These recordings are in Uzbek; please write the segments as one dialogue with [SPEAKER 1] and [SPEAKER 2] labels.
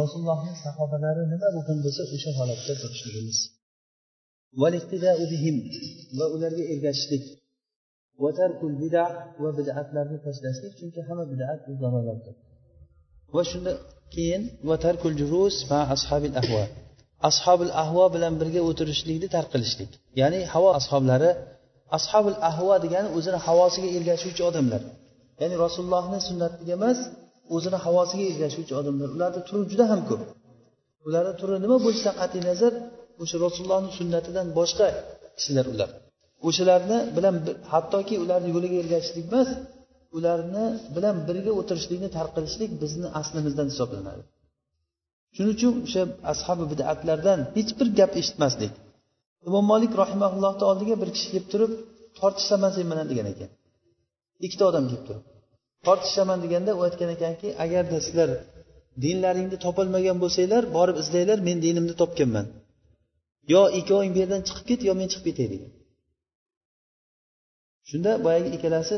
[SPEAKER 1] rasulullohni sahobalari nima bo'lgan bo'lsa o'sha holatda turishligimiz va ularga ergashishlik. Va bidatlarni tashlashlik chunki hamma bidat bu dalolatdir va shunda keyin ashobil ahvo bilan birga o'tirishlikni tark qilishlik. Ya'ni havo ashoblari ashobil ahvo degani o'zini havosiga ergashuvchi odamlar. Ya'ni rasulullohni sunnatiga emas o'zini havosiga ergashuvchi odamlar ularni turi juda ham ko'p. Ularni turi nima bo'lishidan qat'iy nazar o'sha rasulullohni sunnatidan boshqa kishilar ular. O'shalarni bilan hattoki ularni yo'liga ergashishlik emas ularni bilan birga o'tirishlikni tark qilishlik bizni aslimizdan hisoblanadi. Shuning uchun o'sha ashabi bidatlardan hech bir gap eshitmaslik. Imom molik rahimaullohni oldiga bir kishi kelib turib tortishsaman sen bilan degan ekan. Ikkita odam kelib turib. Tortishaman deganda u aytgan ekanki agarda sizlar dinlaringni topolmagan bo'lsanglar borib izlanglar men dinimni topganman. Yo ikkoving bu yerdan chiqib ket yo men chiqib ketay degan shunda boyagi ikkalasi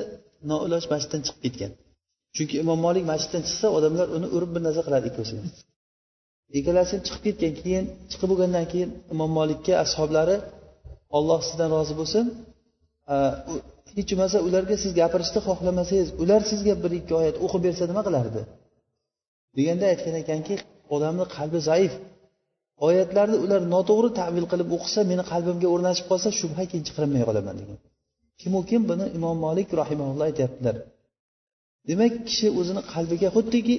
[SPEAKER 1] noiloj masjiddan chiqib ketgan. Chunki imom molik masjiddan chiqsa odamlar uni urib bir narsa qiladi ikkovsini ikkalasi chiqib ketgan keyin chiqib bo'lgandan keyin imom molikka ashoblari olloh sizdan rozi bo'lsin Э, hech bo'lmasa ularga siz gapirishni xohlamasangiz ular sizga bir ikki oyat o'qib bersa nima qilardi? Deganda aytgan ekanki odamni qalbi zaif. Oyatlarni ular noto'g'ri tavil qilib o'qisa meni qalbimga o'rnashib qolsa shubha keyin chiqarilmay qolaman degan. Kim u kim? Buni imom molik rahimaulloh aytyaptilar. Demak kishi o'zini qalbiga xuddiki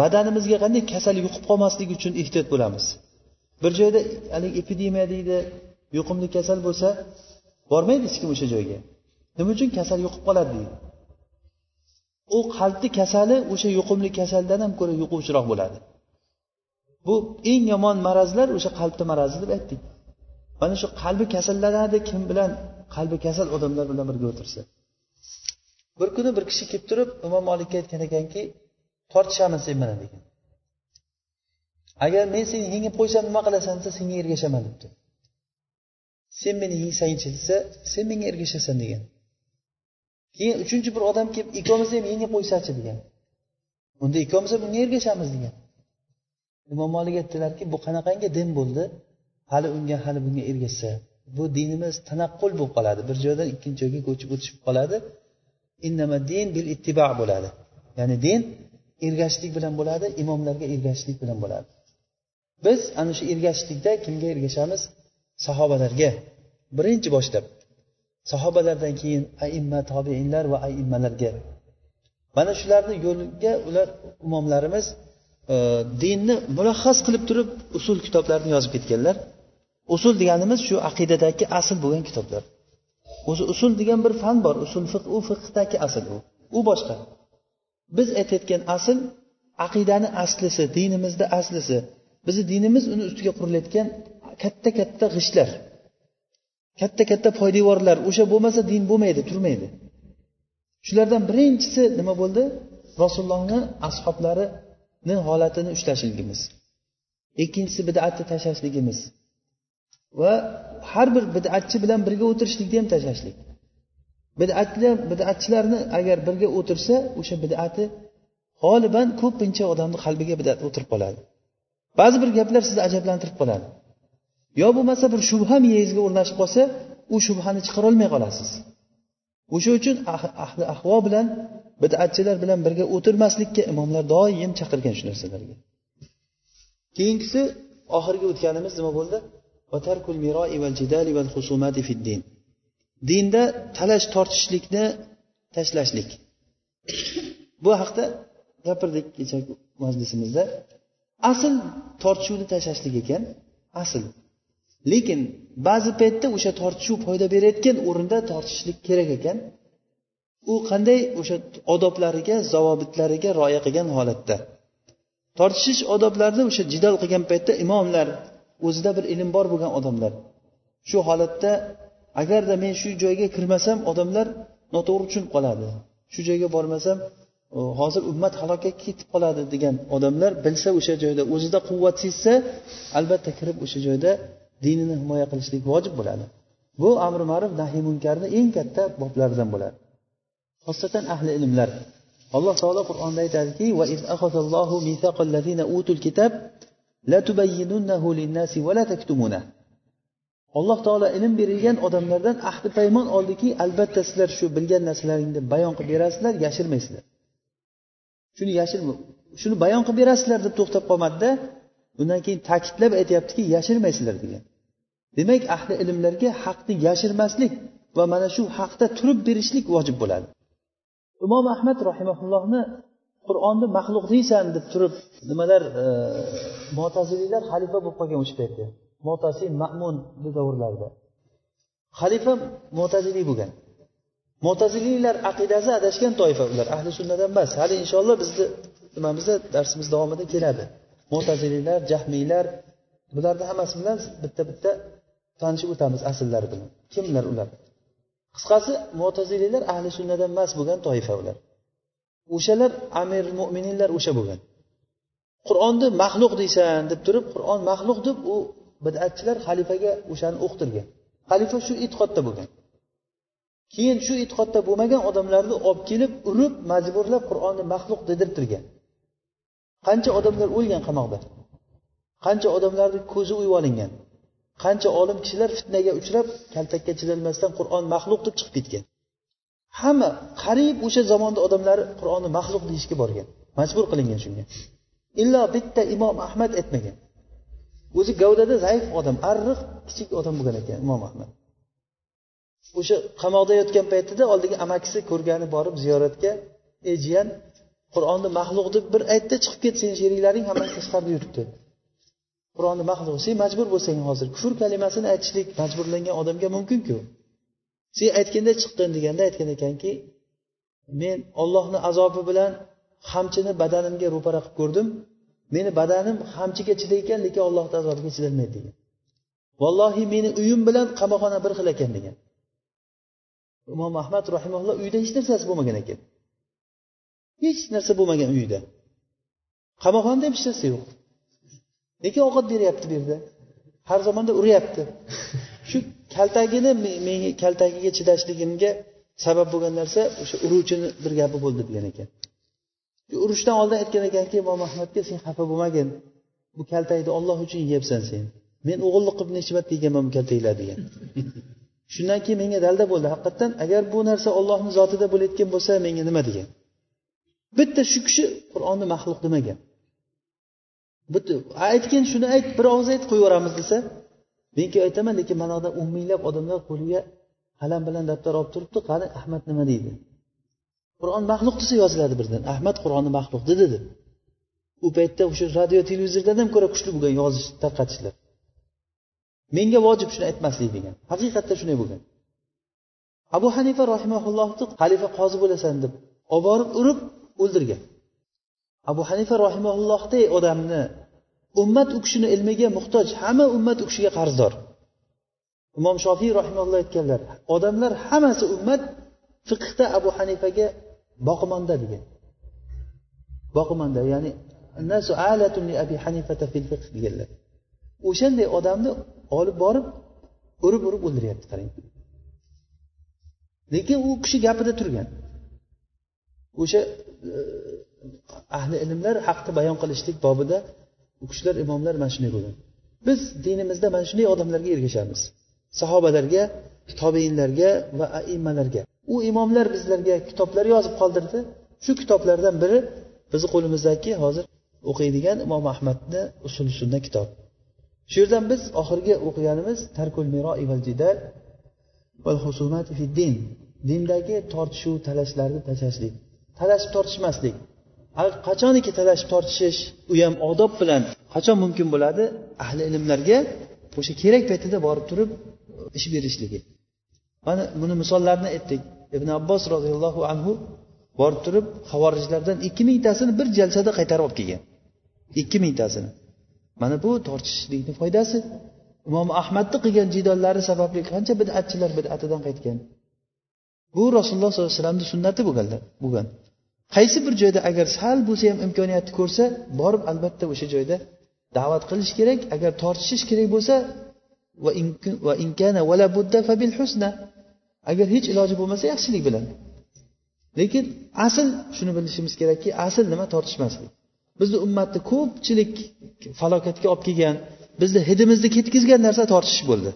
[SPEAKER 1] badanimizga qanday kasal yuqib qolmasligi uchun ehtiyot bo'lamiz. Bir joyda haligi epidemiya deydi yuqumli kasal bo'lsa bormaydi hech kim o'sha joyga. Nima uchun kasal yuqib qoladi deydi. U qalbni kasali o'sha yuqumli kasaldan ham ko'ra yuquvchiroq bo'ladi. Bu eng yomon marazlar o'sha qalbni marazi deb aytdik. Mana shu qalbi kasallanadi kim bilan qalbi kasal odamlar bilan birga o'tirsa. Bir kuni bir kishi kelib turib imom molikka aytgan ekanki tortishamiz sen bilan degan. Agar men seni yengib qo'ysam nima qilasan desa senga ergashaman debdi. Sen meni yengsangchi desa sen menga ergashasan degan. Keyin uchinchi bir odam kelib ikkovimizni ham yengib qo'ysachi degan. Unda ikkovimiz ham unga ergashamiz degan. Imom molik aytdilarki bu qanaqangi din bo'ldi? Hali unga hali bunga ergashsa. Bu dinimiz tanaqqul bo'lib qoladi. Bir joydan ikkinchi joyga ko'chib o'tishib qoladi. Din bil ittiba bo'ladi. Ya'ni din ergashishlik bilan bo'ladi imomlarga ergashishlik bilan bo'ladi. Biz ana shu ergashishlikda kimga ergashamiz? Sahobalarga birinchi boshlab sahobalardan keyin aimma tobeinlar va aimmalarga mana shularni yo'liga ular imomlarimiz e, dinni mulaxas qilib turib usul kitoblarini yozib ketganlar. Usul deganimiz shu aqidadagi asl bo'lgan kitoblar. O'zi usul degan bir fan bor usul fiq u fiqdagi asl u. U boshqa. Biz aytayotgan asl aqidani aslisi dinimizni aslisi. Bizni dinimiz uni ustiga qurilayotgan katta katta g'ishtlar katta katta poydevorlar o'sha bo'lmasa din bo'lmaydi turmaydi. Shulardan birinchisi nima bo'ldi? Rasulullohni ashoblarini holatini ushlashligimiz. Ikkinchisi bidatni tashlashligimiz. Va har bir bidatchi bilan birga o'tirishlikni ham tashlashlik. Bidatlar bidatchilarni agar birga o'tirsa o'sha bidati g'oliban ko'pincha odamni qalbiga bidat o'tirib qoladi. Ba'zi bir gaplar sizni ajablantirib qoladi. Yo bo'lmasa bir shubha miyangizga o'rnashib qolsa u shubhani chiqarolmay qolasiz. O'sha uchun ah-, ahli ahvo bilan bidatchilar bilan birga o'tirmaslikka imomlar doim chaqirgan shu narsalarga. Keyingisi oxirgi o'tganimiz nima bo'ldi? Dinda talash tortishlikni tashlashlik. Bu haqda gapirdik kechagi majlisimizda. Asl tortishuvni tashlashlik ekan asl. Lekin ba'zi paytda o'sha tortishuv foyda berayotgan o'rinda tortishishlik kerak ekan. U qanday o'sha odoblariga zavobitlariga rioya qilgan holatda. Tortishish odoblarini o'sha jidal qilgan paytda imomlar o'zida bir ilm bor bo'lgan odamlar. Shu holatda agarda men shu joyga kirmasam odamlar noto'g'ri tushunib qoladi. Shu joyga bormasam hozir ummat halokatga ketib qoladi degan odamlar bilsa o'sha joyda o'zida quvvat sezsa albatta kirib o'sha joyda dinini himoya qilishlik vojib bo'ladi. Bu amri ma'ruf nahiy munkarni eng katta boblaridan bo'ladi. Xosatan ahli ilmlar. Alloh taolo qur'onda aytadiki alloh taolo ilm berilgan odamlardan ahdi paymon oldiki albatta sizlar shu bilgan narsalaringni bayon qilib berasizlar yashirmaysizlar. Shuni yashirma shuni bayon qilib berasizlar deb to'xtab qolmadida undan keyin ta'kidlab aytyaptiki yashirmaysizlar degan. Demak ahli ilmlarga haqni yashirmaslik va mana shu haqda turib berishlik vojib bo'ladi. Imom ahmad rahimaullohni qur'onni maxluq deysan deb turib nimalar e, mo'taziliylar xalifa bo'lib qolgan o'sha paytda. Mo'tasi ma'mun davrlarida xalifa mo'taziliy bo'lgan. Mo'taziliylar aqidasi adashgan toifa ular ahli sunnadan emas. Hali inshaalloh bizni nimamizda darsimiz davomida keladi. Mo'taziliylar jahmiylar bularni hammasi bilan bitta bitta tanishib o'tamiz asllari bilan. Kimlar ular? Qisqasi mo'taziliylar ahli sunnadan emas bo'lgan toifa ular. O'shalar amir mo'mininlar o'sha bo'lgan. Qur'onni maxluq deysan deb turib qur'on maxluq deb u bidatchilar xalifaga o'shani o'qtirgan. Xalifa shu e'tiqodda bo'lgan. Keyin shu e'tiqodda bo'lmagan odamlarni olib kelib urib majburlab qur'onni maxluq dedirtirgan. Qancha odamlar o'lgan qamoqda? Qancha odamlarni ko'zi uyib olingan? Qancha olim kishilar fitnaga uchrab kaltakka chidalmasdan qur'on maxluq deb chiqib ketgan. Hamma qariyb o'sha zamonda odamlari qur'onni maxluq deyishga borgan. Majbur qilingan shunga. Illo bitta imom ahmad aytmagan. O'zi gavdada zaif odam arriq kichik odam bo'lgan ekan imom ahmad. O'sha qamoqda yotgan paytida oldiga amakisi ko'rgani borib ziyoratga ey jiyan qur'onni maxluq deb bir aytdi chiqib ket seni sheriklaring hammasi tashqarida yuribdi. Qur'onni maxluq sen majbur bo'lsang hozir. Kufr kalimasini aytishlik majburlangan odamga mumkinku. Sen aytganda chiqqin deganda aytgan ekanki men ollohni azobi bilan hamchini badanimga ro'para qilib ko'rdim. Meni badanim qamchiga chiday ekan lekin ollohni azobiga chidolmaydi degan. Vallohi meni uyim bilan qamoqxona bir xil ekan degan. Imom ahmad rahimalloh uyda hech narsasi bo'lmagan ekan. Hech narsa bo'lmagan uyida qamoqxonada ham hech narsa yo'q. Lekin ovqat beryapti bu yerda. Har zamonda uryapti. Shu kaltagini menga kaltagiga chidashligimga sabab bo'lgan narsa o'sha uruvchini bir gapi bo'ldi degan ekan. Urushdan oldin aytgan ekanki imom ahmadga sen xafa bo'lmagin. Bu kaltakni olloh uchun yeyapsan sen. Men o'g'illik qilib necha marta yeganman bu kaltaklar degan. Shundan keyin menga dalda bo'ldi. Haqiqatdan agar bu narsa ollohni zotida bo'layotgan bo'lsa menga nima degan? Bitta shu kishi qur'onni maxluq demagan. Aytgin shuni ayt bir og'iz ayt qo'yib yuboramiz desa. Men aytaman lekin mana yoqda o'n minglab odamlar qo'liga qalam bilan daftar olib turibdi qani ahmad nima deydi? Qur'on maxluq desa yoziladi birdan. Ahmad qur'onni maxluq dedi deb u paytda o'sha radio televizordan ham ko'ra kuchli bo'lgan yozish tarqatishlar. Menga vojib shuni aytmaslik degan. Haqiqatda shunday bo'lgan. Abu hanifa rahimaullohni xalifa qozi bo'lasan deb olib borib urib o'ldirgan. Abu hanifa rahimaullohday odamni ummat u kishini ilmiga muhtoj hamma ummat u kishiga qarzdor. Imom shofiy rahimalloh aytganlar odamlar hammasi ummat fiqhda abu hanifaga boqimonda degan. Boqimonda ya'ni abi hanifata fil fiqh deganlar. O'shanday odamni olib borib urib urib o'ldiryapti qarang. Lekin u kishi gapida turgan. O'sha ahli ilmlar haqni bayon qilishlik bobida u kishilar imomlar mana shunday bo'lgan biz dinimizda mana shunday odamlarga ergashamiz. Sahobalarga tobeinlarga va aimmalarga. U imomlar bizlarga kitoblar yozib qoldirdi. Shu kitoblardan biri bizni qo'limizdagi hozir o'qiydigan imom ahmadni usul sunna kitob. Shu yerdan biz oxirgi o'qiganimiz tarkul miroi val jidal val husumati fid din. Dindagi tortishuv talashlarni tashlashlik talashib tortishmaslik. Qachoniki talashib tortishish u ham odob bilan qachon mumkin bo'ladi? Ahli ilmlarga o'sha kerak paytida borib turib e, ish berishligi. Mana buni misollarini aytdik. Ibn abbos roziyallohu anhu borib turib havorijlardan ikki mingtasini bir jalsada qaytarib olib kelgan. Ikki mingtasini. Mana bu tortishishlikni foydasi. Imom ahmadni qilgan jidollari sababli qancha bidatchilar bidatidan qaytgan. Bu rasululloh sollallohu alayhi vasallamni sunnati bo'lganlar bo'lgan. Qaysi bir joyda agar sal bo'lsa ham imkoniyatni ko'rsa borib albatta o'sha joyda da'vat qilish kerak. Agar tortishish kerak bo'lsa agar hech iloji bo'lmasa yaxshilik bilan. Lekin asl shuni bilishimiz kerakki asl nima? Tortishmaslik bizni ummatni ko'pchilik falokatga olib kelgan bizni hidimizni ketkazgan narsa tortishish bo'ldi.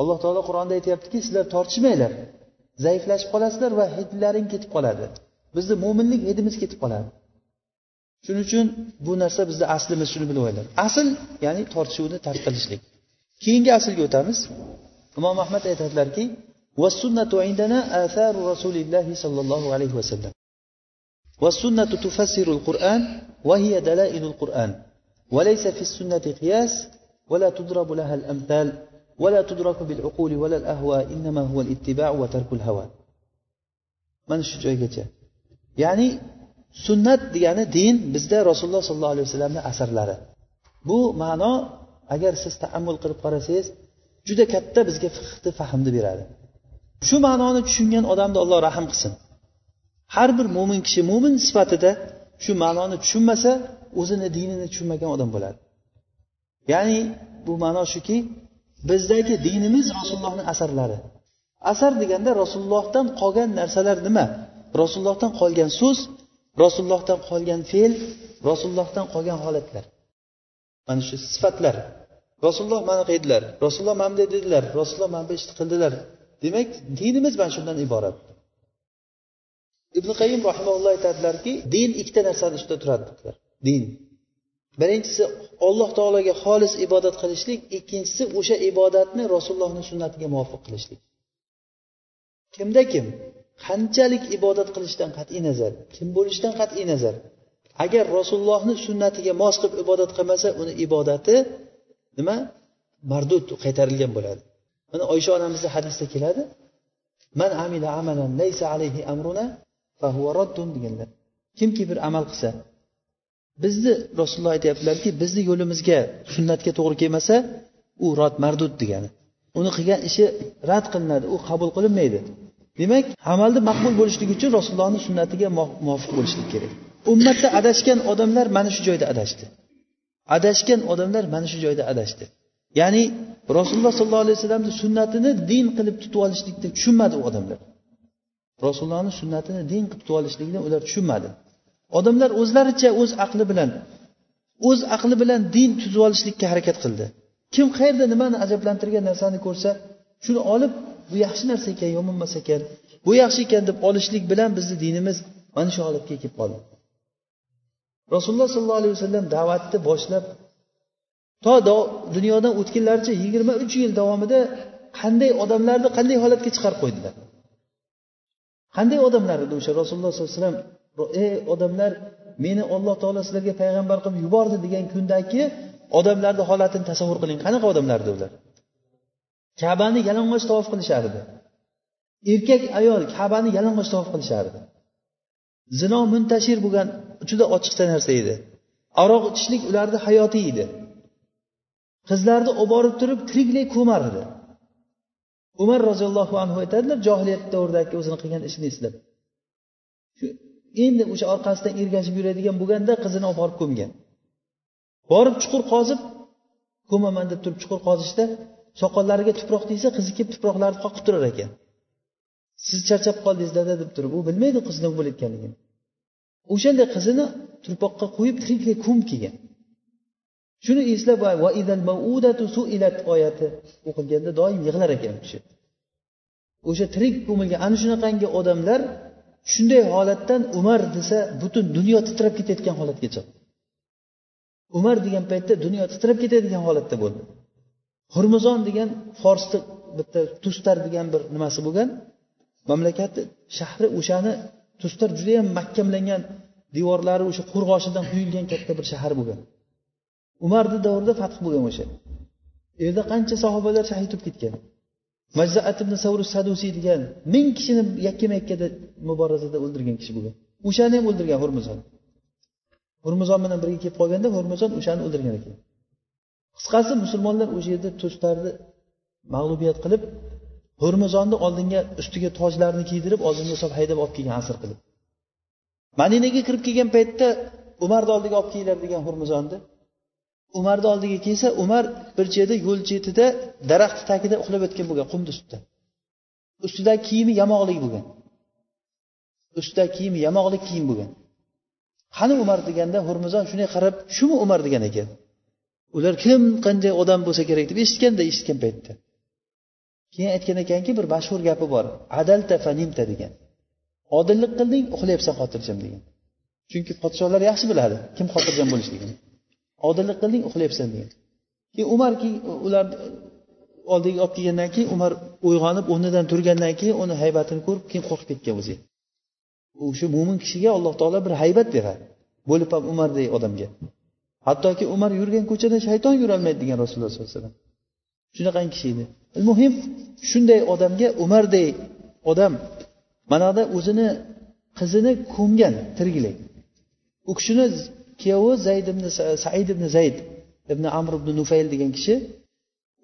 [SPEAKER 1] alloh taolo qur'onda aytyaptiki sizlar tortishmanglar zaiflashib qolasizlar va hidlaring ketib qoladi bizni mo'minlik hidimiz ketib qoladi shuning uchun bu narsa bizni aslimiz shuni bilib olinglar asl ya'ni tortishuvni tark qilishlik keyingi aslga o'tamiz imom ahmad aytadilarki والسنة عندنا آثار رسول الله صلى الله عليه وسلم والسنة تفسر القرآن وهي دلائل القرآن وليس في السنة قياس ولا تضرب لها الأمثال ولا تدرك بالعقول ولا الأهواء إنما هو الاتباع وترك الهوى من shu joygacha ya'ni sunnat degani din bizda rasululloh sollallohu alayhi vasallamni asarlari bu ma'no agar siz taammul qilib qarasangiz juda katta bizga fiqni fahmni beradi shu ma'noni tushungan odamni alloh rahm qilsin har bir mo'min kishi mo'min sifatida shu ma'noni tushunmasa o'zini dinini tushunmagan odam bo'ladi ya'ni bu ma'no shuki bizdagi dinimiz rasulullohni asarlari. Asar deganda rasulullohdan qolgan narsalar nima? Rasulullohdan qolgan so'z rasulullohdan qolgan fe'l rasulullohdan qolgan holatlar. Mana shu sifatlar. Rasululloh mana bunaqa edilar. Rasululloh mana bunday dedilar. Rasululloh mana bu ishni qildilar. Demak dinimiz mana shundan iborat. Ibn qayim rahimaulloh aytadilarki din ikkita narsani ustida turadi dedilar. Din. Birinchisi alloh taologa xolis ibodat qilishlik ikkinchisi o'sha ibodatni rasulullohni sunnatiga muvofiq qilishlik. Kimda kim? Qanchalik ibodat qilishdan qat'iy nazar kim bo'lishidan qat'iy nazar? Agar rasulullohni sunnatiga mos qilib ibodat qilmasa uni ibodati nima? Mardud qaytarilgan bo'ladi. Mana oysha onamizni hadisda keladi. Man amila amalan laysa alayhi amruna fahuva raddun deganlar. Kimki bir amal qilsa bizni rasululloh aytyaptilarki bizni yo'limizga sunnatga to'g'ri kelmasa u rod mardud degani. Uni qilgan ishi rad qilinadi u qabul qilinmaydi. Demak amalni maqbul bo'lishligi uchun rasulullohni sunnatiga muvofiq bo'lishlik kerak. Ummatda adashgan odamlar mana shu joyda adashdi. Adashgan odamlar mana shu joyda adashdi. Ya'ni rasululloh sollallohu alayhi vasallamni sunnatini din qilib tutib olishlikni tushunmadi u odamlar. Rasulullohni sunnatini din qilib tutib olishlikni ular tushunmadi. Odamlar o'zlaricha o'z aqli bilan o'z aqli bilan din tuzib olishlikka harakat qildi. Kim qayerda nimani ajablantirgan narsani ko'rsa shuni olib bu yaxshi narsa ekan yomon emas ekan bu yaxshi ekan deb olishlik bilan bizni dinimiz mana shu holatga kelib qoldi. Rasululloh sollallohu alayhi vasallam da'vatni boshlab to dunyodan o'tganlaricha yigirma uch yil davomida qanday odamlarni qanday holatga chiqarib qo'ydilar? Qanday odamlar edi o'sha rasululloh sollallohu alayhi vasallam? Ey odamlar meni olloh taolo sizlarga payg'ambar qilib yubordi degan kundagi odamlarni holatini tasavvur qiling. Qanaqa odamlardi ular kabani yalang'och tavof qilishardi. Erkak ayol kabani yalang'och tavof qilishardi. Zino muntashir bo'lgan juda ochiqcha narsa edi. Aroq ichishlik ularni hayoti edi. Qizlarni olib borib turib tiriklay ko'mar edi. Umar roziyallohu anhu aytadilar johiliyat davridagi o'zini qilgan ishini eslab. Shu endi o'sha orqasidan ergashib yuradigan bo'lganda qizini olib borib ko'mgan. Borib chuqur qozib ko'maman deb turib chuqur qozishda soqollariga tuproq tegsa qizi kelib tuproqlarni qoqib turar ekan. Siz charchab qoldingiz dada deb turib u bilmaydi qizni nima bo'layotganligini. O'shanday qizini turpoqqa qo'yib tiriklay ko'mib kelgan. Shuni eslab oyati o'qilganda doim yig'lar ekan u kishi. O'sha tirik ko'milgan ana shunaqangi odamlar shunday holatdan umar desa butun dunyo titrab ketayotgan holatgacha. Umar degan paytda dunyo titrab ketadigan holatda bo'ldi. Hurmizon degan forsni bitta tustar degan bir nimasi bo'lgan mamlakati shahri o'shani tustar judayam mahkamlangan devorlari o'sha qo'rg'oshidan quyilgan katta bir shahar bo'lgan. Umarni davrida fath bo'lgan o'sha. U yerda qancha sahobalar shahid bo'lib ketgan? Majzaat ibn savru sadusiy degan ming kishini yakkama yakkada muborazada o'ldirgan kishi bo'lgan. O'shani ham o'ldirgan hurmuzon. Hurmuzon bilan birga kelib qolganda hurmuzon o'shani o'ldirgan ekan. Qisqasi musulmonlar o'sha yerda to'starni mag'lubiyat qilib hurmuzonni oldinga ustiga tojlarni kiydirib oldinga solib haydab olib kelgan asr qilib. Madinaga kirib kelgan paytda umarni oldiga olib kelinglar degan hurmuzonni umarni oldiga kelsa umar bir chetda yo'l chetida daraxt tagida uxlab yotgan bo'lgan qumni ustida ustidagi kiyimi yamoqlik bo'lgan. Ustidagi kiyimi yamoqlik kiyim bo'lgan. Qani umar deganda hurmizon shunday qarab shumi umar? degan ekan. Ular kim qanday odam bo'lsa kerak? deb eshitganda eshitgan paytda. Keyin aytgan ekanki bir mashhur gapi bor. Adalta fanimta degan. Odillik qilding uxlayapsan xotirjam degan. Chunki podshohlar yaxshi biladi kim xotirjam bo'lishligini odillik qilding uxlayapsan degan keyin umar ular oldiga olib kelgandan keyin umar uyg'onib o'rnidan turgandan keyin uni haybatini ko'rib keyin qo'rqib ketgan o'zi o'sha mo'min kishiga alloh taolo bir haybat beradi. Bo'lib ham umardek odamga. Hattoki umar yurgan ko'chada shayton yurolmaydi degan rasululloh sollallohu alayhi vasallam. Shunaqangi kishi edi. Muhim shunday odamga umarday odam mana buyoqda o'zini qizini ko'mgan tirgilik u kishini kuyovi zayd ibn said ibn zayd ibn amr ibn nufayl degan kishi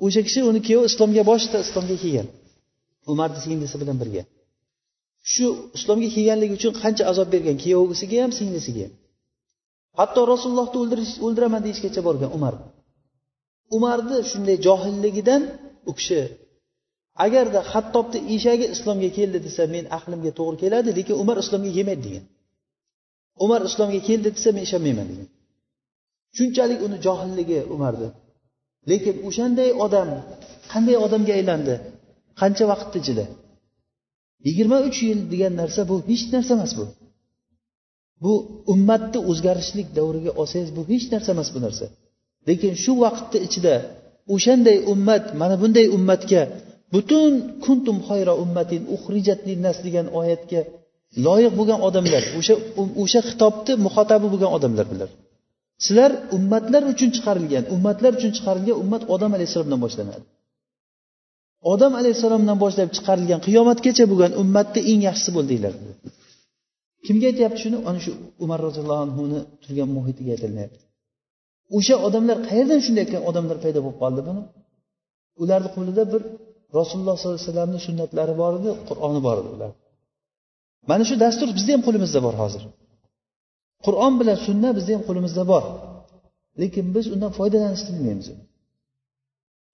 [SPEAKER 1] o'sha kishi uni kuyovi islomga boshida islomga kelgan. Umarni singlisi bilan birga. Shu islomga kelganligi uchun qancha azob bergan kuyovisiga ham singlisiga ham. Hatto rasulullohni o'ldirish o'ldiraman deyishgacha borgan umar. Umarni shunday johilligidan u kishi agarda hattobni eshagi islomga keldi desa men aqlimga to'g'ri keladi lekin umar islomga kelmaydi degan. Umar islomga keldi desa men ishonmayman degan shunchalik uni johilligi umarni. Lekin o'shanday odam qanday odamga aylandi? Qancha vaqtni ichida yigirma uch yil degan narsa bu hech narsa emas bu. Bu ummatni o'zgarishlik davriga olsangiz bu hech narsa emas bu narsa. Lekin shu vaqtni ichida o'shanday ummat mana bunday ummatga butun kuntum xayra ummatin uxrijat linnas degan oyatga loyiq bo'lgan odamlar o'sha o'sha xitobni muhotabi bo'lgan odamlar bular. Sizlar ummatlar uchun chiqarilgan ummatlar uchun chiqarilgan ummat odam alayhissalomdan boshlanadi. Odam alayhissalomdan boshlab chiqarilgan qiyomatgacha bo'lgan ummatni eng yaxshisi bo'ldinglar. Kimga aytyapti shuni? Ana shu umar roziyallohu anhuni turgan muhitiga aytilyapti o'sha odamlar qayerdan shunday odamlar paydo bo'lib qoldi buni? Ularni qo'lida bir rasululloh sollallohu alayhi vasallamni sunnatlari bor edi qur'oni bor edi ular. Mana shu dastur bizni ham qo'limizda bor hozir. Qur'on bilan sunna bizni ham qo'limizda bor. Lekin biz undan foydalanishni bilmaymiz.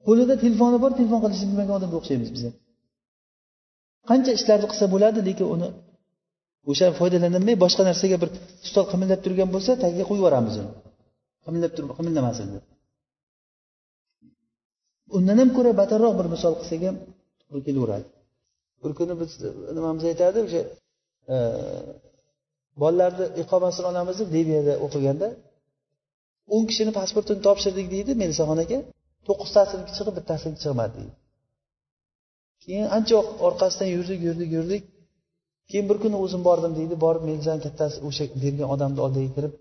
[SPEAKER 1] Qo'lida telefoni bor telefon qilishni bilmagan odamga o'xshaymiz biz ham. Qancha ishlarni qilsa bo'ladi lekin uni o'sha foydalanilmay boshqa narsaga bir stol qimillab turgan bo'lsa tagiga qo'yib yuboramiz uni. Qimillab turib qimillamasin deb. Undan ham ko'ra battarroq bir misol qilsak ham to'g'ri kelaveradi. Bir kuni biz nimamiz aytadi o'sha bolalarni iqomasini olamiz deb libiyada o'qiganda o'n kishini pasportini topshirdik deydi melisaxonaga to'qqiztasiniki chiqib bittasiniki chiqmadi deydi. Keyin ancha orqasidan yurdik yurdik yurdik. Keyin bir kuni o'zim bordim deydi borib melizani kattasi o'sha bergan odamni oldiga kirib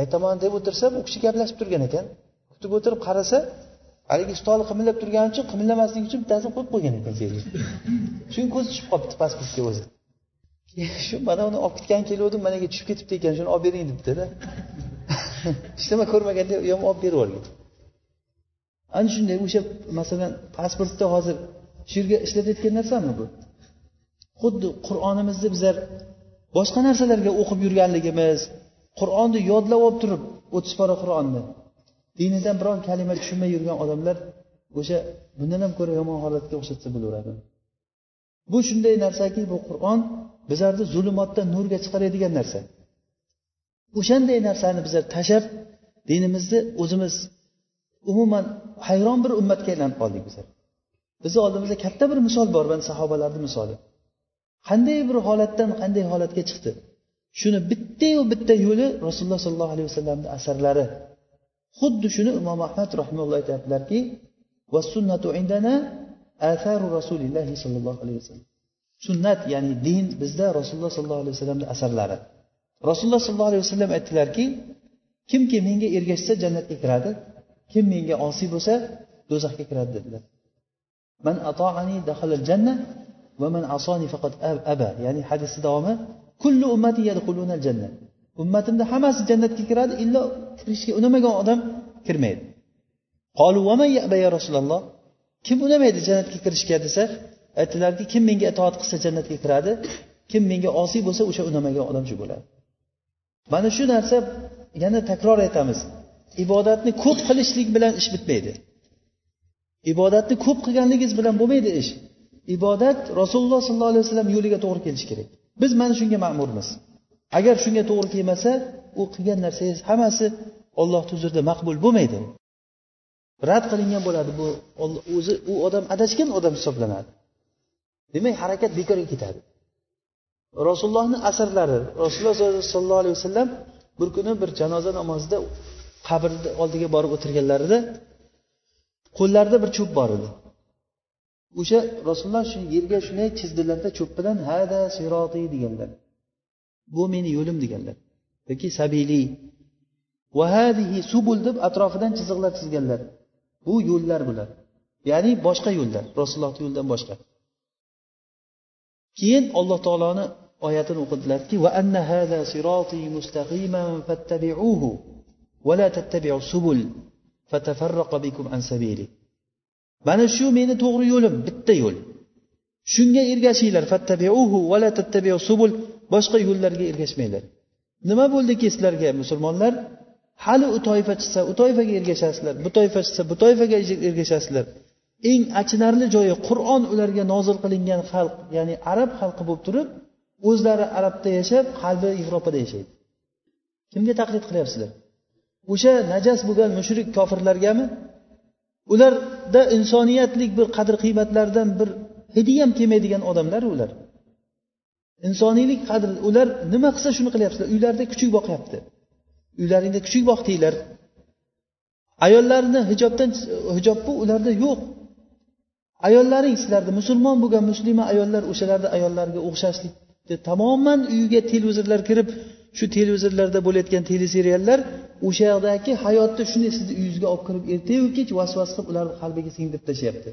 [SPEAKER 1] aytaman deb o'tirsam u kishi gaplashib turgan ekan. Kutib o'tirib qarasa haligi stoli qimillab turgani uchun qimillamaslik uchun bittasini qo'yib qo'ygan ekan yerga shuni ko'zi tushib qolibdi pasportga o'zi. shu mana uni olib ketgan keluvdim managa tushib ketibdi ekan shuni olib bering debdida hech nima ko'rmaganda u ham olib berib yuborgan ana shunday o'sha masalan pasportda hozir shu yerga ishlatayotgan narsami bu? Xuddi qur'onimizni bizlar boshqa narsalarga o'qib yurganligimiz qur'onni yodlab olib turib o'ttiz pora qur'onni. Dinidan biron kalima tushunmay yurgan odamlar o'sha bundan ham ko'ra yomon holatga o'xshatsa bo'laveradi. Bu shunday narsaki bu qur'on bizlarni zulmatdan nurga chiqaradigan narsa. O'shanday narsani bizlar tashlab dinimizni o'zimiz umuman hayron bir ummatga aylanib qoldik bizlar. Bizni oldimizda katta bir misol bor mana sahobalarni misoli. Qanday bir holatdan qanday holatga chiqdi? Shuni bittayu bitta yo'li rasululloh sollallohu alayhi vasallamni asarlari. Xuddi shuni imom ahmad rahimulloh aytyaptilarki sunnatu indana atharu rasulillahi sollallohu alayhi vasallam. Sunnat ya'ni din bizda rasululloh sollallohu alayhi vasallamni asarlari. Rasululloh sollallohu alayhi vasallam aytdilarki kimki menga ergashsa jannatga kiradi kim menga osiy bo'lsa do'zaxga kiradi dedilar. Man atoani dahalal janna va man asoni faqat aba. Ya'ni hadisni davomi kullu ummati yadkhuluna janna. Ummatimda hammasi jannatga kiradi illo kirishga unamagan odam kirmaydi. Qolu yaba ya rasululloh kim unamaydi jannatga kirishga desa aytdilarki kim menga itoat qilsa jannatga kiradi kim menga osiy bo'lsa o'sha unamagan odam shu bo'ladi. Mana shu narsa yana takror aytamiz. Ibodatni ko'p qilishlik bilan ish bitmaydi. Ibodatni ko'p qilganligingiz bilan bo'lmaydi ish. Ibodat rasululloh sollallohu alayhi vasallam yo'liga to'g'ri kelishi kerak. Biz mana shunga ma'murmiz. Agar shunga to'g'ri kelmasa u qilgan narsangiz hammasi ollohni huzurida maqbul bo'lmaydi. Rad qilingan bo'ladi bu. O'zi u odam adashgan odam hisoblanadi. Demak harakat bekorga ketadi. Rasulullohni asarlari rasululloh sollallohu alayhi vasallam bir kuni bir janoza namozida qabrni oldiga borib o'tirganlarida qo'llarida bir cho'p bor edi. O'sha rasululloh shu yerga shunday chizdilarda cho'p bilan hada siroti deganlar. Bu meni yo'lim deganlar. Yoki sabili vahadihi subul deb atrofidan chiziqlar chizganlar. Bu yo'llar bular. Ya'ni boshqa yo'llar rasulullohni yo'lidan boshqa. Keyin alloh taoloni oyatini o'qidilarki va anna hada siroti mustaqiman fattabi'uhu va la tattabi'u subul fatafarraqa bikum an sabili. Mana shu meni to'g'ri yo'lim bitta yo'l. Shunga ergashinglar fattabi'uhu va la tattabi'u subul boshqa yo'llarga ergashmanglar. Nima bo'ldiki sizlarga musulmonlar? Hali u toifa chiqsa u toifaga ergashasizlar bu toifa chiqsa bu toifaga ergashasizlar. Eng achinarli joyi qur'on ularga nozil qilingan xalq ya'ni arab xalqi bo'lib turib o'zlari arabda yashab qalbi yevropada yashaydi. Kimga taqlid qilyapsizlar? O'sha najas bo'lgan mushrik kofirlargami? Ularda insoniyatlik bir qadr qiymatlardan bir hidi ham kelmaydigan odamlar ular. Insoniylik qadr ular nima qilsa shuni qilyapsizlar. Uylarida kuchuk boqyapti. Uylaringda kuchuk boqdinglar. Ayollarni hijobdan hijob bu ularda yo'q. Ayollaring sizlarni musulmon bo'lgan muslima ayollar o'shalarni ayollariga o'xshashlikni tamoman uyiga televizorlar kirib shu televizorlarda bo'layotgan teleseriallar o'sha yoqdagi hayotni shunday sizni uyingizga olib kirib ertayu kech vasvas qilib ularni qalbiga singdirib tashlayapti.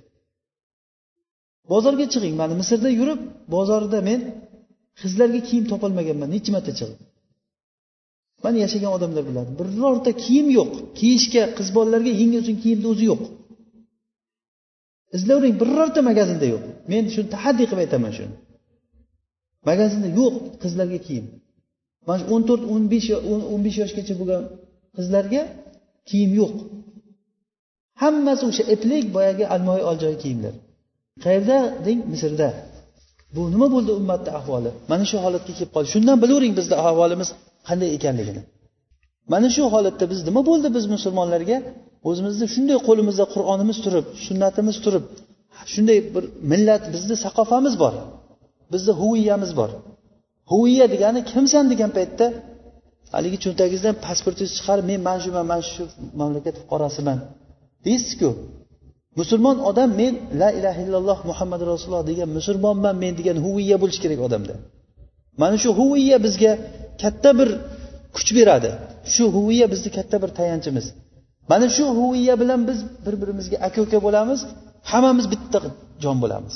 [SPEAKER 1] Bozorga chiqing mana misrda yurib bozorda men qizlarga kiyim topolmaganman necha marta chiqib mana yashagan odamlar biladi birorta kiyim yo'q kiyishga qiz bolalarga yengli uchun kiyimni o'zi yo'q. Izlavering birorta magazinda yo'q. Men shuni tahaddiy qilib aytaman shuni. Magazinda yo'q qizlarga kiyim. Mana shu o'n to'rt o'n besh o'n besh yoshgacha bo'lgan qizlarga kiyim yo'q. Hammasi o'sha iplik boyagi almoy oljoy kiyimlar. Qayerda deng? Misrda. Bu nima bo'ldi ummatni ahvoli? Mana shu holatga kelib qoldi. Shundan bilavering bizni ahvolimiz qanday ekanligini. Mana shu holatda biz nima bo'ldi biz musulmonlarga? O'zimizni shunday qo'limizda qur'onimiz turib sunnatimiz turib shunday bir millat bizni saqofamiz bor bizni huviyamiz bor. Huviya degani kimsan degan paytda haligi cho'ntagingizdan pasportingizni chiqarib men mana shuman mana shu mamlakat fuqarosiman. Deysizku musulmon odam men la ilaha illalloh muhammad rasululloh degan musulmonman men degan huviya bo'lishi kerak odamda. Mana shu huviya bizga katta bir kuch beradi. Shu huviya bizni katta bir tayanchimiz. Mana shu huviya bilan biz bir birimizga aka uka bo'lamiz hammamiz bitta jon bo'lamiz.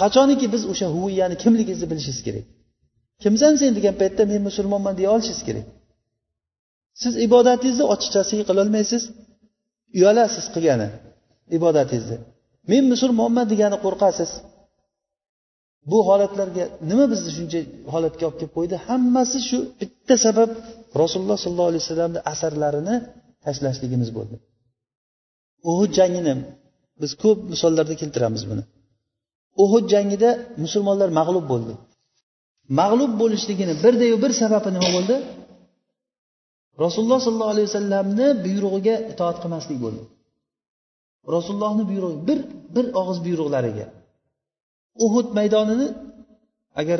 [SPEAKER 1] Qachoniki biz o'sha huviyani kimligingizni bilishingiz kerak? Kimsan sen degan paytda men musulmonman deya olishingiz kerak. Siz ibodatingizni ochiqchasiga qilolmaysiz. Uyalasiz qilgani ibodatingizni. Men musulmonman degani qo'rqasiz. Bu holatlarga nima bizni shuncha holatga olib kelib qo'ydi? Hammasi shu bitta sabab rasululloh sollallohu alayhi vasallamni asarlarini tashlashligimiz bo'ldi. Uhud jangini biz ko'p misollarda keltiramiz buni. Uhud jangida musulmonlar mag'lub bo'ldi. Mag'lub bo'lishligini birdayu bir sababi nima bo'ldi? Rasululloh sollallohu alayhi vasallamni buyrug'iga itoat qilmaslik bo'ldi. Rasulullohni buyrug'i bir bir og'iz buyruqlariga. Uhud maydonini agar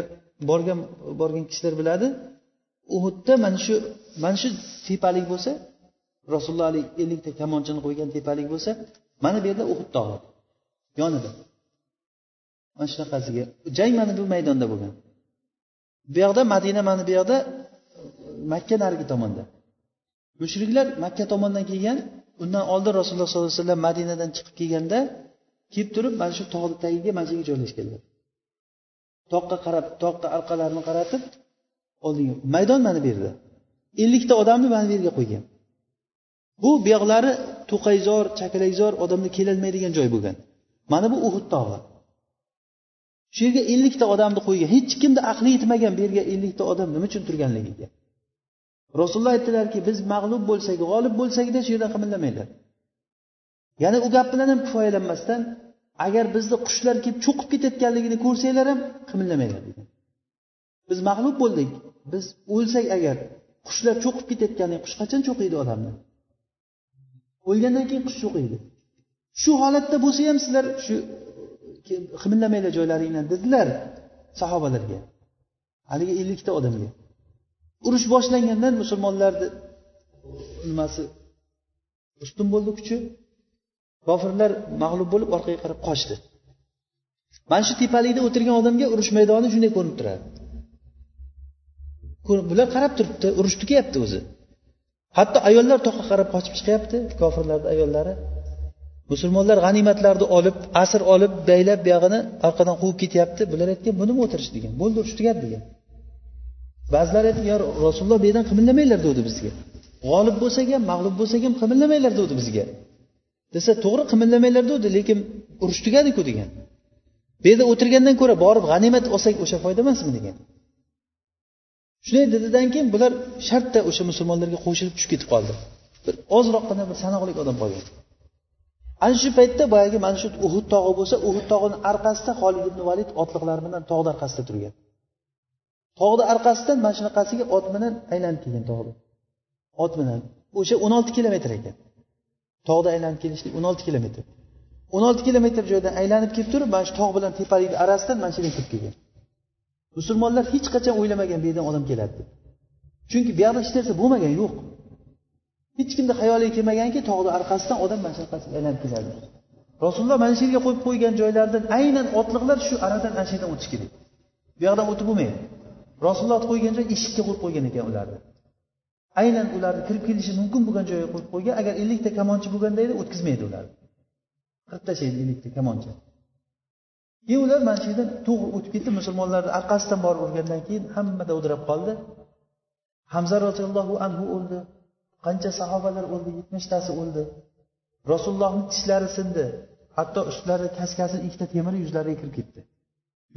[SPEAKER 1] borgan borgan kishilar biladi uhudda mana shu mana shu tepalik bo'lsa rasululloh ellikta kamonchini qo'ygan tepalik bo'lsa mana bu yerda uhud tog'i yonida. Mana shunaqasiga. Jang mana bu maydonda bo'lgan. Bu yoqda madina mana bu yoqda e, makka narigi tomonda. Mushriklar makka tomondan kelgan undan oldin rasululloh sollallohu alayhi vasallam madinadan chiqib kelganda kelib turib mana shu tog'ni tagiga mana shu yerga joylashganlar. Toqqa qarab toqqa orqalarini qaratib oldinga maydon mana bu yerda. Ellikta odamni mana bu yerga qo'ygan. Bu buyoqlari to'qayzor chakalakzor odamlar kelolmaydigan joy bo'lgan. Mana bu uhud tog'i. Shu yerga ellikta odamni qo'ygan. Hech kimni aqli yetmagan bu yerga ellikta odam nima uchun turganligiga. Rasululloh aytdilarki biz mag'lub bo'lsak g'olib bo'lsakda shu yerdan qimillamanglar ya'ni u gap bilan ham kifoyalanmasdan agar bizni qushlar kelib cho'qib ketayotganligini ko'rsanglar ham qimillamanglar degan biz mag'lub bo'ldik. Biz o'lsak agar qushlar cho'qib ketayotganda qush qachon cho'qiydi odamni? O'lgandan keyin qush cho'qiydi shu holatda bo'lsa ham sizlar shu e, qimillamanglar joylaringdan dedilar sahobalarga. Haligi ellikta odamga. Urush boshlangandan musulmonlarni nimasi ustun bo'ldi kuchi. Kofirlar mag'lub bo'lib orqaga qarab qochdi. Mana shu tepalikda o'tirgan odamga urush maydoni shunday ko'rinib turadi. Bular qarab turibdi urush tugyapti o'zi. Hatto ayollar toqqa qarab qochib chiqyapti kofirlarni ayollari. Musulmonlar g'animatlarni olib asr olib baylab buyog'ini orqadan quvib ketyapti. Bular aytgan bu nima o'tirish degan? Bo'ldi urush tugadi degan. Ba'zilar aytdi yo rasululloh bu yerdan qimillamanglar degdi bizga. G'olib bo'lsak ham mag'lub bo'lsak ham qimillamanglar degdi bizga. Desa to'g'ri qimillamanglar degdi lekin urush tugadiku degan. Bu yerda o'tirgandan ko'ra borib g'animat olsak o'sha foyda emasmi? degan. Shunday dedidan keyin bular shartta o'sha musulmonlarga qo'shilib tushib ketib qoldi. Bir ozroqgina bir sanoqli odam qolgan. Ana shu paytda boyagi mana shu uhud tog'i bo'lsa uhud tog'ini orqasida holid ibn valid otliqlari bilan tog'ni orqasida turgan. Tog'ni orqasidan mana shunaqasiga ot bilan aylanib kelgan tog'ni. Ot bilan. O'sha o'n olti kilometr ekan. Tog'da aylanib kelishlik o'n olti kilometr. O'n olti kilometr joydan aylanib kelib turib mana shu tog' bilan tepalikni orasidan mana shu yerga kirib kelgan. Musulmonlar hech qachon o'ylamagan bu yerdan odam keladi deb chunki bu yoqda hech narsa bo'lmagan yo'q. Hech kimni xayoliga kelmaganki tog'ni orqasidan odam mana shu yoqqa aylanib keladi rasululloh mana shu yerga qo'yib qo'ygan joylardan aynan otliqlar shu aradan ana shu yerdan o'tish kerak. Bu yoqdan o'tib bo'lmaydi. Rasululloh qo'ygan joy eshikka qo'yib qo'ygan ekan ularni. Aynan ularni kirib kelishi mumkin bo'lgan joyga qo'yib qo'ygan agar ellikta kamonchi bo'lganda edi o'tkazmaydi ularni. Qirib tashlaydi ellikta kamonchi. Keyin ular mana shu yerdan to'g'ri o'tib ketdi. Musulmonlarni orqasidan borib urgandan keyin hamma dovdirab qoldi. Hamza roziyallohu anhu o'ldi. Qancha sahobalar o'ldi yetmishtasi o'ldi. Rasulullohni tishlari sindi. Hatto ustlari kaskasi ikkita temiri yuzlariga kirib ketdi.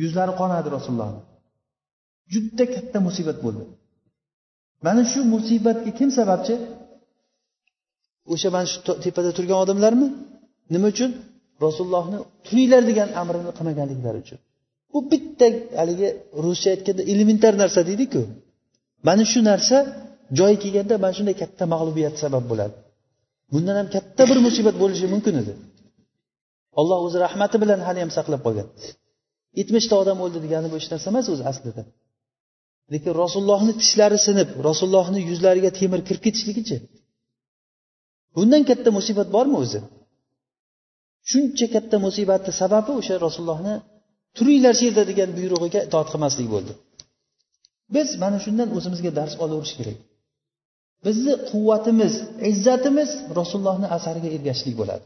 [SPEAKER 1] Yuzlari qonadi rasulullohni juda katta musibat bo'ldi. Mana shu musibatga kim sababchi? O'sha mana shu tepada turgan odamlarmi? Nima uchun? Rasulullohni turinglar degan amrini qilmaganliklari uchun. Bu bitta haligi ruscha aytganda elementar narsa deydiku. Mana shu narsa joyi kelganda mana shunday katta mag'lubiyat sabab bo'ladi. Bundan ham katta bir musibat bo'lishi mumkin edi. Alloh o'zi rahmati bilan hali ham saqlab qolgan. Yetmishta odam o'ldi degani bu hech narsa emas o'zi aslida. Lekin rasulullohni tishlari sinib rasulullohni yuzlariga temir kirib ketishligichi bundan katta musibat bormi o'zi? Shuncha katta musibatni sababi o'sha rasulullohni turinglar shu yerda degan buyrug'iga itoat qilmaslik bo'ldi. Biz mana shundan o'zimizga dars olaverish kerak. Bizni quvvatimiz izzatimiz rasulullohni asariga ergashishlik bo'ladi.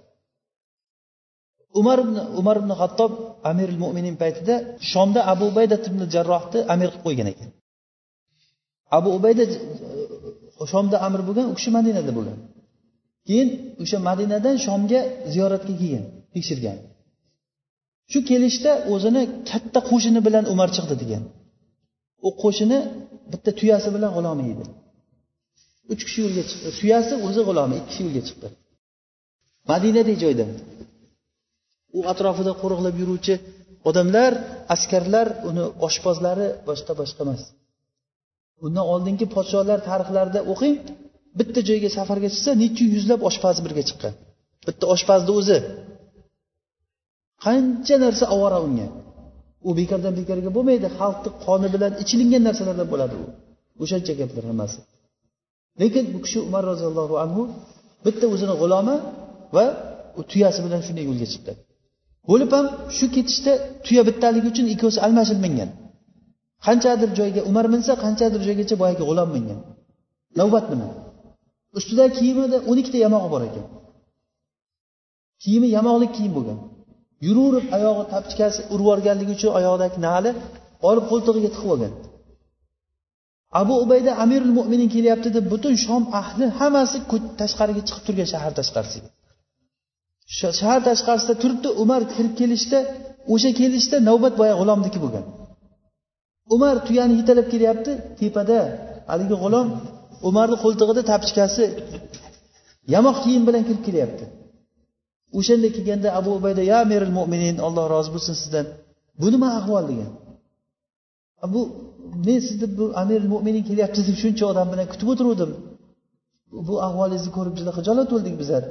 [SPEAKER 1] Umar ibn umar ibn hattob amiril mo'minin paytida shomda abu ubayda ibn jarrohni amir qilib qo'ygan ekan. Abu ubayda shomda amir bo'lgan u kishi madinada bo'lgan. Keyin o'sha madinadan shomga ziyoratga kelgan tekshirgan. Shu kelishda o'zini katta qo'shini bilan umar chiqdi degan. U qo'shini bitta tuyasi bilan g'ulomi edi uch kishi yo'lga chiqdi. Tuyasi o'zi g'ulomi ikki kishi yo'lga chiqdi. Madinadek joyda. U atrofida qo'riqlab yuruvchi odamlar askarlar uni oshpozlari boshqa boshqa emas. Undan oldingi podsholar tarixlarida o'qing bitta joyga safarga chiqsa necha yuzlab oshpaz birga chiqqan. Bitta oshpazni o'zi. Qancha narsa ovora unga. U bekordan bekorga bo'lmaydi xalqni qoni bilan ichilingan narsalardan bo'ladi u. O'shancha gaplar hammasi. Lekin bu kishi umar roziyallohu anhu bitta o'zini g'ulomi va u tuyasi bilan shunday yo'lga chiqdi. Bo'lib ham shu ketishda tuya bittaligi uchun ikkovsi almashib mingan. Qanchadir joyga umar minsa qanchadir joygacha boyagi g'ulom mingan. Navbat nima? Ustidagi kiyimida o'n ikkita yamog'i bor ekan. Kiyimi yamoqlik kiyim bo'lgan. Yuraverib oyog'i tapchkasi urib yuborganligi uchun oyog'idagi nali olib qo'ltig'iga tiqib olgan. Abu ubayda amirul mo'minin kelyapti deb butun shom ahli hammasi tashqariga chiqib turgan shahar tashqarisiga shahar tashqarisida turibdi umar kirib kelishda o'sha kelishda navbat boya g'ulomniki bo'lgan. Umar tuyani yetalab kelyapti tepada haligi g'ulom umarni qo'ltig'ida tapichkasi yamoq kiyim bilan kirib kelyapti. O'shanda kelganda abu ubayda ya amiril mo'minin alloh rozi bo'lsin sizdan. Bu nima ahvol degan. Bu men sizni bu amiril mo'minin kelyapti deb shuncha odam bilan kutib o'tiruvdim. Bu ahvolingizni ko'rib juda xijolat bo'ldik bizlar.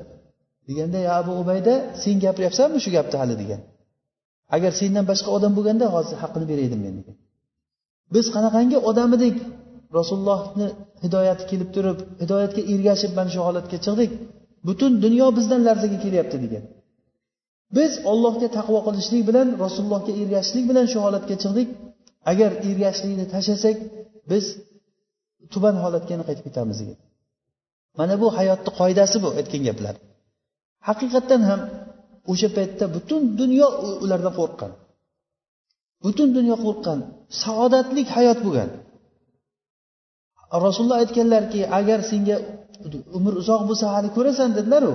[SPEAKER 1] Deganda ya abu ubayda sen gapiryapsanmi shu gapni hali? degan. Agar sendan boshqa odam bo'lganda hozir haqqini beray edim men degan. Biz qanaqangi odam edik rasulullohni hidoyati kelib turib hidoyatga ergashib mana shu holatga chiqdik. Butun dunyo bizdan larzaga kelyapti degan. Biz ollohga taqvo qilishlik bilan rasulullohga ergashishlik bilan shu holatga chiqdik. Agar ergashishlikni tashlasak biz tuban holatga yana qaytib ketamiz degan. Mana bu hayotni qoidasi bu aytgan gaplar. Haqiqatdan ham o'sha paytda butun dunyo ulardan qo'rqqan. Butun dunyo qo'rqqan. Saodatlik hayot bo'lgan. Rasululloh aytganlarki agar senga umr uzoq bo'lsa hali ko'rasan dedilaru.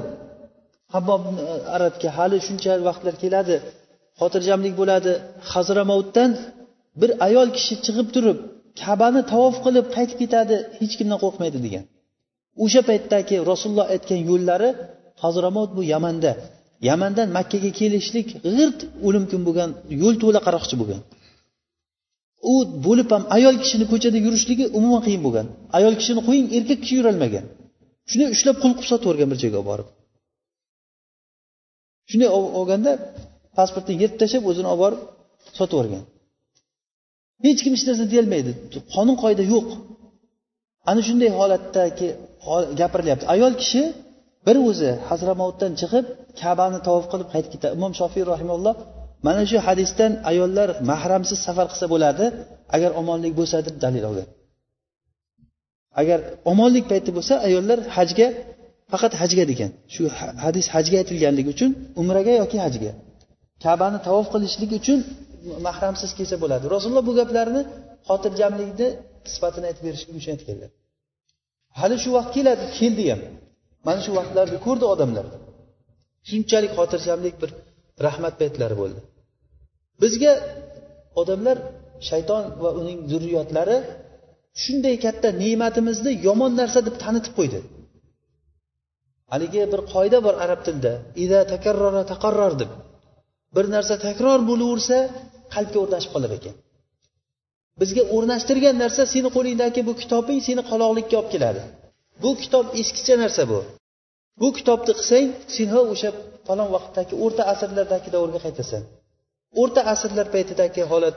[SPEAKER 1] Habbob e, arabga hali shuncha vaqtlar keladi xotirjamlik bo'ladi. Hazramovutdan bir ayol kishi chiqib turib kabani tavof qilib qaytib ketadi hech kimdan qo'rqmaydi degan. O'sha paytdagi rasululloh aytgan yo'llari hazramot bu yamanda. Yamandan makkaga kelishlik g'irt o'lim kun bo'lgan yo'l to'la qaroqchi bo'lgan. U bo'lib ham ayol kishini ko'chada yurishligi umuman qiyin bo'lgan. Ayol kishini qo'ying erkak kishi yurolmagan. Shuni ushlab qul qilib sotib yuborgan bir joyga olib borib shunday olganda pasportni yirtib tashlab o'zini olib borib sotib yuborgan. Hech kim hech narsa deyolmaydi. Qonun qoida yo'q. Ana shunday holatdagi gapirilyapti ayol kishi bir o'zi hazramovutdan chiqib kabani tavof qilib qaytib ketadi. Imom shofiy rahimalloh mana shu hadisdan ayollar mahramsiz safar qilsa bo'ladi agar omonlik bo'lsa deb dalil olgan agar omonlik payti bo'lsa ayollar hajga faqat hajga degan. Shu hadis hajga aytilganligi uchun umraga yoki hajga. Kabani tavof qilishlik uchun mahramsiz kelsa bo'ladi. Rasululloh bu gaplarni xotirjamlikni sifatini aytib berishlik uchun aytganlar hali shu vaqt keladi keldi ham. Mana shu vaqtlarni ko'rdi odamlar. Shunchalik xotirjamlik bir rahmat paytlari bo'ldi. Bizga odamlar shayton va uning zurriyotlari shunday katta ne'matimizni yomon narsa deb tanitib qo'ydi. Haligi bir qoida bor arab tilida ida takarrara taqarrar deb. Bir narsa takror bo'laversa qalbga o'rnashib qolar ekan. Bizga o'rnashtirgan narsa seni qo'lingdagi bu kitobing seni qaloqlikka olib keladi. Bu kitob eskicha narsa bu. Bu kitobni qilsang sen ha o'sha falon vaqtdagi o'rta asrlardagi davrga qaytasan. O'rta asrlar paytidagi holat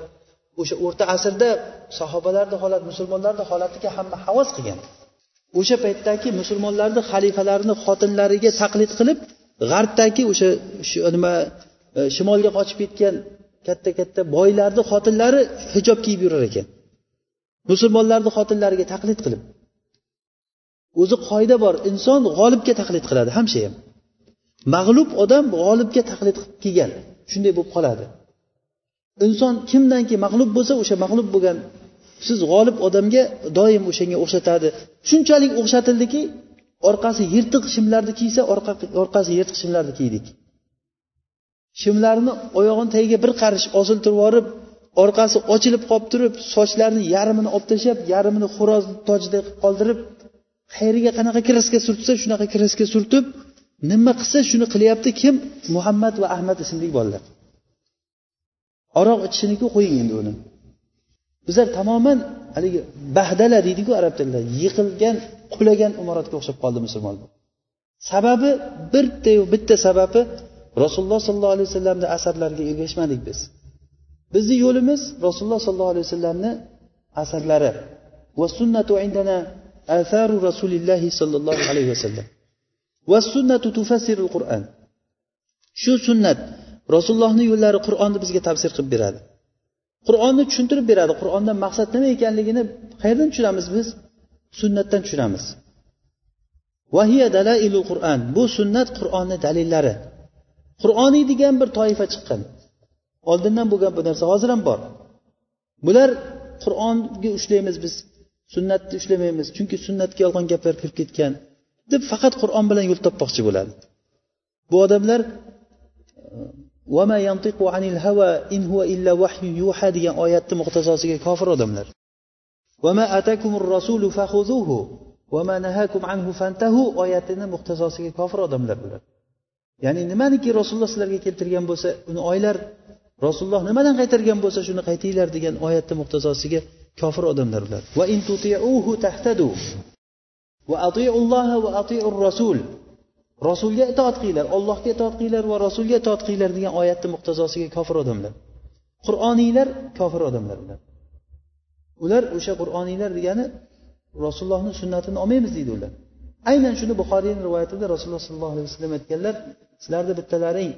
[SPEAKER 1] o'sha o'rta asrda sahobalarni holat musulmonlarni holatiga hamma havas qilgan. O'sha paytdagi musulmonlarni xalifalarini xotinlariga taqlid qilib g'arbdagi o'sha nima e, shimolga qochib ketgan katta katta boylarni xotinlari hijob kiyib yurar ekan. Musulmonlarni xotinlariga taqlid qilib o'zi qoida bor inson g'olibga taqlid qiladi ham mag'lub odam g'olibga taqlid qilib kelgan shunday bo'lib qoladi. Inson kimdanki mag'lub bo'lsa o'sha mag'lub bo'lgan siz g'olib odamga doim o'shanga o'xshatadi. Shunchalik o'xshatildiki orqasi yirtiq shimlarni kiysa orqasi yirtiq shimlarni kiydik. Shimlarni oyog'ini tagiga bir qarish osiltirib yuborib orqasi ochilib qolib turib sochlarini yarmini olib tashlab yarmini xo'roz tojidek qilib qoldirib qayeriga qanaqa kraska surtsa shunaqa kraska surtib nima qilsa shuni qilyapti kim? Muhammad va ahmad ismli bolalar. Aroq ichishiniku qo'ying endi uni. Bizlar tamoman haligi bahdala deydiku arab tilida yiqilgan qulagan imoratga o'xshab qoldi musulmonlar sababi bittayu bitta sababi rasululloh sollallohu alayhi vasallamni asarlariga ergashmadik biz. Bizni yo'limiz rasululloh sollallohu alayhi vasallamni asarlari. Va sunnatu indana atharu rasulillahi sollallohu alayhi vasallam. Va sunnatu tufassirul qur'an. Shu sunnat rasulullohni yo'llari qur'onni bizga tafsir qilib beradi. Qur'onni tushuntirib beradi. Qur'ondan maqsad nima ekanligini qayerdan tushunamiz biz? Sunnatdan tushunamiz. Vahiya qur'an. Bu sunnat qur'onni dalillari. Qur'oniy degan bir toifa chiqqan. Oldindan bo'lgan bu narsa hozir ham bor. Bular qur'onga ushlaymiz biz. Sunnatni ushlamaymiz. Chunki sunnatga yolg'on gaplar kirib ketgan. Deb faqat qur'on bilan yo'l topmoqchi bo'ladi. Bu odamlar degan oyatni muhtazosiga kofir odamlar. Oyatini muhtazosiga kofir odamlar bular ya'ni nimaniki rasululloh sizlarga keltirgan bo'lsa uni oylar rasululloh nimadan qaytargan bo'lsa shuni qaytinglar degan oyatni muqtazosiga kofir odamlar ular va in tutiuhu tahtadu va atiulloha va atiur rasul. Rasulga itoat qilinglar allohga itoat qilinglar va rasulga itoat qilinglar degan oyatni muqtazosiga kofir odamlar. Qur'oniylar kofir odamlar ular. Ular o'sha qur'oniylar degani rasulullohni sunnatini olmaymiz deydi ular. Aynan shuni buxoriyni rivoyatida rasululloh sollallohu alayhi vasallam aytganlar sizlarni bittalaring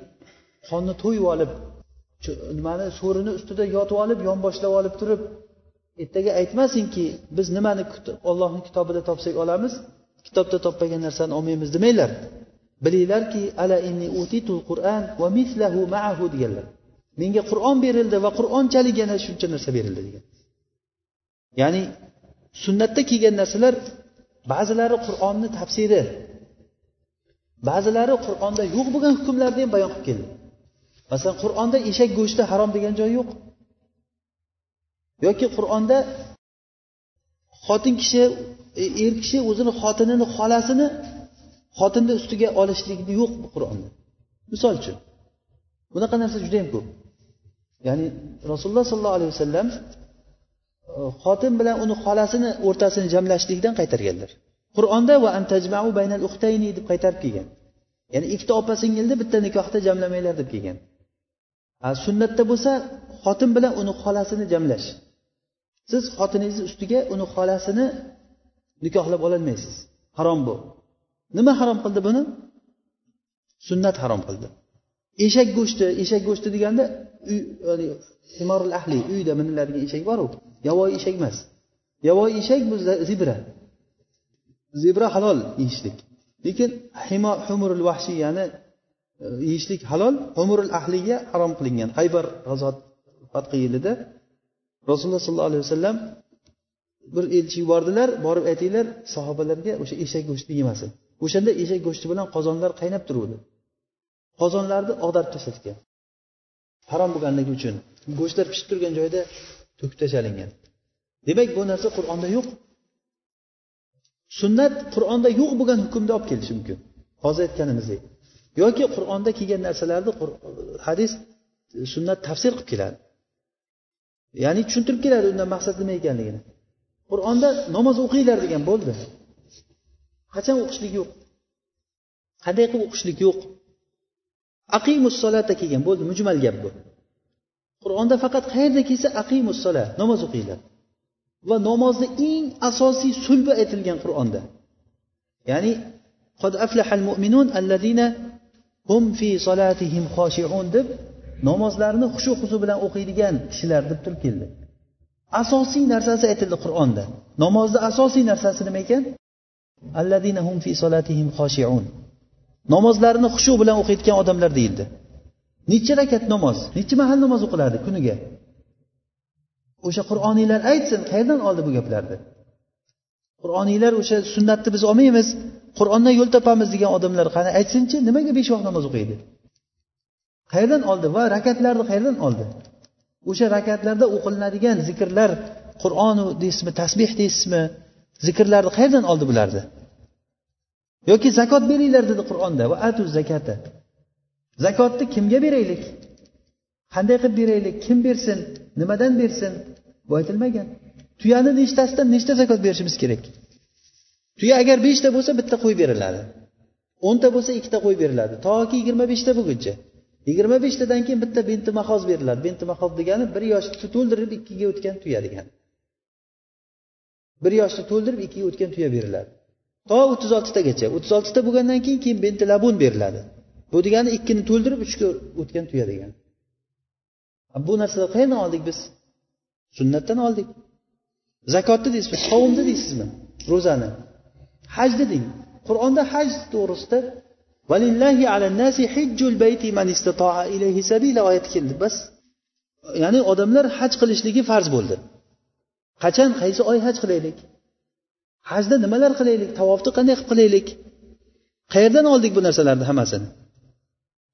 [SPEAKER 1] qonni to'yib olib nimani so'rini ustida yotib olib yonboshlab olib turib ertaga aytmasinki biz nimani ollohni kitobida topsak olamiz? Kitobda topmagan narsani olmaymiz demanglar. Bilinglarki ala inni utitul qur'an va mislahu ma'ahu deganlar. Menga qur'on berildi va qur'onchalik yana shuncha narsa berildi degan. Ya'ni sunnatda kelgan narsalar ba'zilari qur'onni tafsiri ba'zilari qur'onda yo'q bo'lgan hukmlarni ham bayon qilib keldi. Masalan qur'onda eshak go'shti harom degan joy yo'q. Yoki qur'onda xotin kishi e, er kishi o'zini xotinini xolasini xotinni ustiga olishlikni yo'q bu qur'onda. Misol uchun bunaqa narsa juda yam ko'p. Ya'ni rasululloh sollallohu alayhi vasallam e, xotin bilan uni xolasini o'rtasini jamlashlikdan qaytarganlar. Qur'onda va antajmau baynal uxtayni deb qaytarib kelgan. Ya'ni ikkita opa singilni bitta nikohda jamlamanglar deb kelgan. Sunnatda bo'lsa xotin bilan uni xolasini jamlash. Siz xotiningizni ustiga uni xolasini nikohlab ololmaysiz. Harom bu. Nima harom qildi buni? Sunnat harom qildi. Eshak go'shti eshak go'shti deganda uy himorul ahli uyda miniladigan eshak boru. Yovvoyi eshak emas. Yovvoyi eshak bu zibra. Zebra halol yeyishlik. Lekin humurul vahshiy ya'ni e, yeyishlik halol humurul ahliga harom qilingan. Haybar g'azot fatqi yilida rasululloh sollallohu alayhi vasallam bir elchi yubordilar borib aytinglar sahobalarga o'sha eshak go'shti yemasin o'shanda eshak go'shti bilan qozonlar qaynab turuvdi. Qozonlarni ag'darib tashlatgan harom bo'lganligi uchun go'shtlar pishib turgan joyda to'kib tashlangan demak bu narsa qur'onda yo'q. Sunnat qur'onda yo'q bo'lgan hukmni olib kelishi mumkin. Hozir aytganimizdek. Yoki qur'onda kelgan narsalarni hadis sunnat tafsir qilib keladi. Ya'ni tushuntirib keladi undan maqsad nima ekanligini. Qur'onda namoz o'qinglar degan bo'ldi. Qachon o'qishlik yo'q? Qanday qilib o'qishlik yo'q? Aqimus solata kelgan bo'ldi mujmal gap bu. Qur'onda faqat qayerda kelsa aqimus sola namoz o'qinglar. Va namozni eng asosiy sulbi aytilgan qur'onda. Ya'ni qad aflahal mu'minun allazina hum fi solatihim xoshiun deb namozlarni xushu huzu bilan o'qiydigan kishilar deb turib keldi. Asosiy narsasi aytildi qur'onda. Namozni asosiy narsasi nima ekan? Allazina hum fi solatihim xoshiun namozlarini xushu bilan o'qiyotgan odamlar deyildi. Necha rakat namoz necha mahal namoz o'qiladi kuniga? O'sha qur'oniylar aytsin qayerdan oldi bu gaplarni? Qur'oniylar o'sha sunnatni biz olmaymiz qur'ondan yo'l topamiz degan odamlar qani aytsinchi nimaga besh vaqt namoz o'qiydi? Qayerdan oldi? Va rakatlarni qayerdan oldi? O'sha rakatlarda o'qilinadigan zikrlar qur'onu deysizmi tasbeh deysizmi zikrlarni qayerdan oldi bularni? Yoki zakot beringlar dedi qur'onda. Va atu zakata. Zakotni kimga beraylik? Qanday qilib beraylik? Kim bersin? Nimadan bersin? Bu aytilmagan. Tuyani nechtasidan nechta zakot berishimiz kerak? Tuya agar beshta bo'lsa bitta qo'y beriladi. O'nta bo'lsa ikkita qo'y beriladi. Toki yigirma beshta bo'lguncha. Yigirma beshtadan keyin bitta benti mahoz beriladi. Benti mahoz degani bir yoshni to'ldirib ikkiga o'tgan tuya degani. Bir yoshni to'ldirib ikkiga o'tgan tuya beriladi. To o'ttiz oltitagacha. O'ttiz oltita bo'lgandan keyin keyin benti labun beriladi. Bu degani ikkini to'ldirib uchga o'tgan tuya degani. Bu narsani qayerdan oldik biz? Sunnatdan oldik. Zakotni deysizmi? Savumni deysizmi? Ro'zani. Hajni deng. Qur'onda haj to'g'risida valillahi alannasi hijjul bayti man istatoa ilayhi sabila oyati keldi. Bas ya'ni odamlar haj qilishligi farz bo'ldi. Qachon? Qaysi oy haj qilaylik? Hajda nimalar qilaylik? Tavofni qanday qilib qilaylik? Qayerdan oldik bu narsalarni hammasini?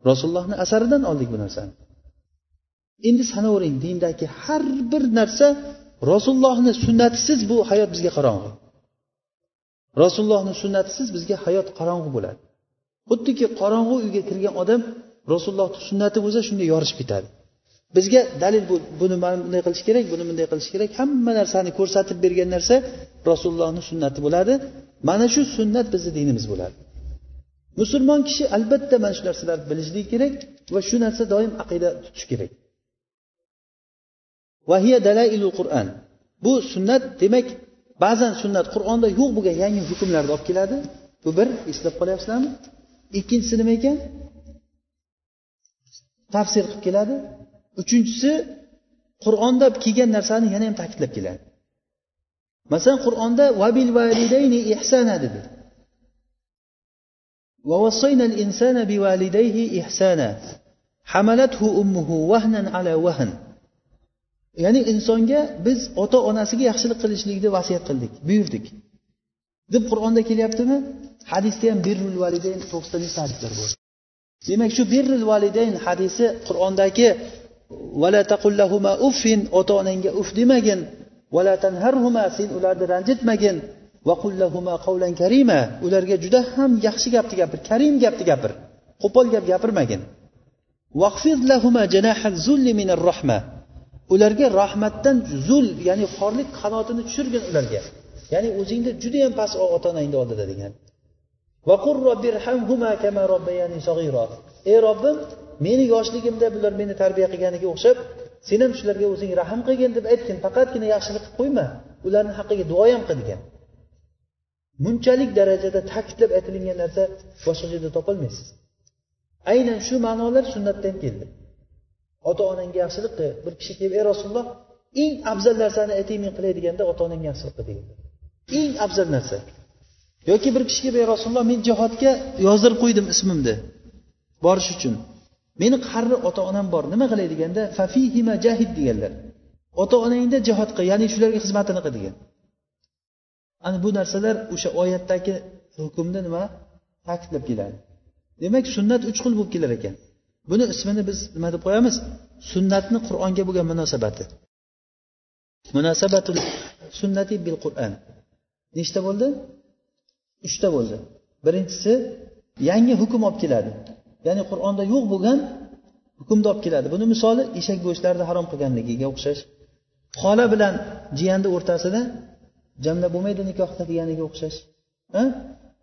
[SPEAKER 1] Rasulullohni asaridan oldik bu narsani. Endi sanavering dindagi har bir narsa rasulullohni sunnatisiz bu hayot bizga qorong'u rasulullohni sunnatisiz bizga hayot qorong'u bo'ladi. Xuddiki qorong'u uyga kirgan odam rasululloh sunnati bo'lsa shunday yorishib ketadi. Bizga dalil bu buni mana bunday qilish kerak buni bunday qilish kerak. Hamma narsani ko'rsatib bergan narsa rasulullohni sunnati bo'ladi. Mana shu sunnat bizni dinimiz bo'ladi. Musulmon kishi albatta mana shu narsalarni bilishligi kerak va shu narsa doim aqida tutish kerak. Qur'an. Bu sunnat demak ba'zan sunnat qur'onda yo'q bo'lgan yangi hukmlarni olib keladi. Bu bir eslab qolyapsizlarmi? ikkinchisi nima ekan tafsir qilib keladi uchinchisi qur'onda kelgan narsani yana ham ta'kidlab keladi masalan qur'onda vabil validayni ihsana dedi ووصينا الإنسان بوالديه إحسانا حملته أمه وهنا على وهن ya'ni insonga biz ota onasiga yaxshilik qilishlikni vasiyat qildik buyurdik deb qur'onda kelyaptimi Hadisda ham birrul validayn to'qqizta nechta hadislar bor. Demak shu birrul validayn hadisi qur'ondagi vala taqullahuma uffin ota onangga uf demagin vala tanharhuma sen ularni ranjitmagin vaqullahuma qavlan karima ularga juda ham yaxshi gapni gapir karim gapni gapir qo'pol gap gapirmagin. Ularga rahmatdan zul ya'ni xorlik qanotini tushirgin ularga. Ya'ni o'zingni judayam past ota onangni oldida degan. Ey robbim meni yoshligimda bular meni tarbiya qilganiga o'xshab sen ham shularga o'zing rahm qilgin deb aytgin faqatgina yaxshilik qilib qo'yma ularni haqqiga duo ham qil degan bunchalik darajada ta'kidlab aytilingan narsa boshqa joyda topolmaysiz. Aynan shu ma'nolar sunnatdan keldi. Ota onangga yaxshilik qil bir kishi kelib ey rasululloh eng afzal narsani ayting men qilay deganda ota onangga yaxshilik qil degan eng afzal narsa. Yoki bir kishiga ey rasululloh men jihodga yozdirib qo'ydim ismimni borish uchun. Meni qarri ota onam bor nima qilay? deganda fafihima jahid deganlar. Ota onangda jihod qil ya'ni shularga xizmatini qil degan. Ana bu narsalar o'sha oyatdagi hukmni nima? Ta'kidlab keladi. Demak sunnat uch xil bo'lib kelar ekan. Buni ismini biz nima deb qo'yamiz? Sunnatni qur'onga bo'lgan munosabati. Munosabatul sunnati bil qur'an. Nechta bo'ldi? Uchta bo'ldi. Birinchisi yangi hukm olib keladi. Ya'ni qur'onda yo'q bo'lgan hukmni olib keladi. Buni misoli eshak go'shtlarini harom qilganligiga o'xshash. Xola bilan jiyanni o'rtasida jamla bo'lmaydi nikohda deganiga o'xshash.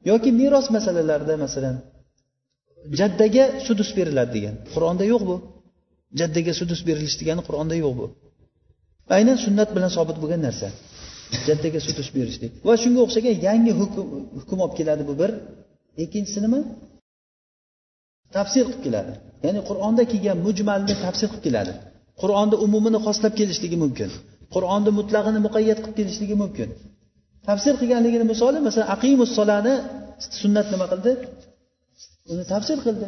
[SPEAKER 1] Yoki meros masalalarida masalan jaddaga sudus beriladi degan. Qur'onda yo'q bu. Jaddaga sudus berilish degani qur'onda yo'q bu. Aynan sunnat bilan sobit bo'lgan narsa. Jaddaga sudus berishlik. Va shunga o'xshagan yangi hukm hukm olib keladi bu bir. Ikkinchisi nima tafsir qilib keladi. Ya'ni qur'onda kelgan mujmalni tafsir qilib keladi. Qur'onni umumini xoslab kelishligi mumkin. Qur'onni mutlag'ini muqayyat qilib kelishligi mumkin. Tafsir qilganligini misoli masalan aqimus solani sunnat nima qildi? Uni tafsir qildi.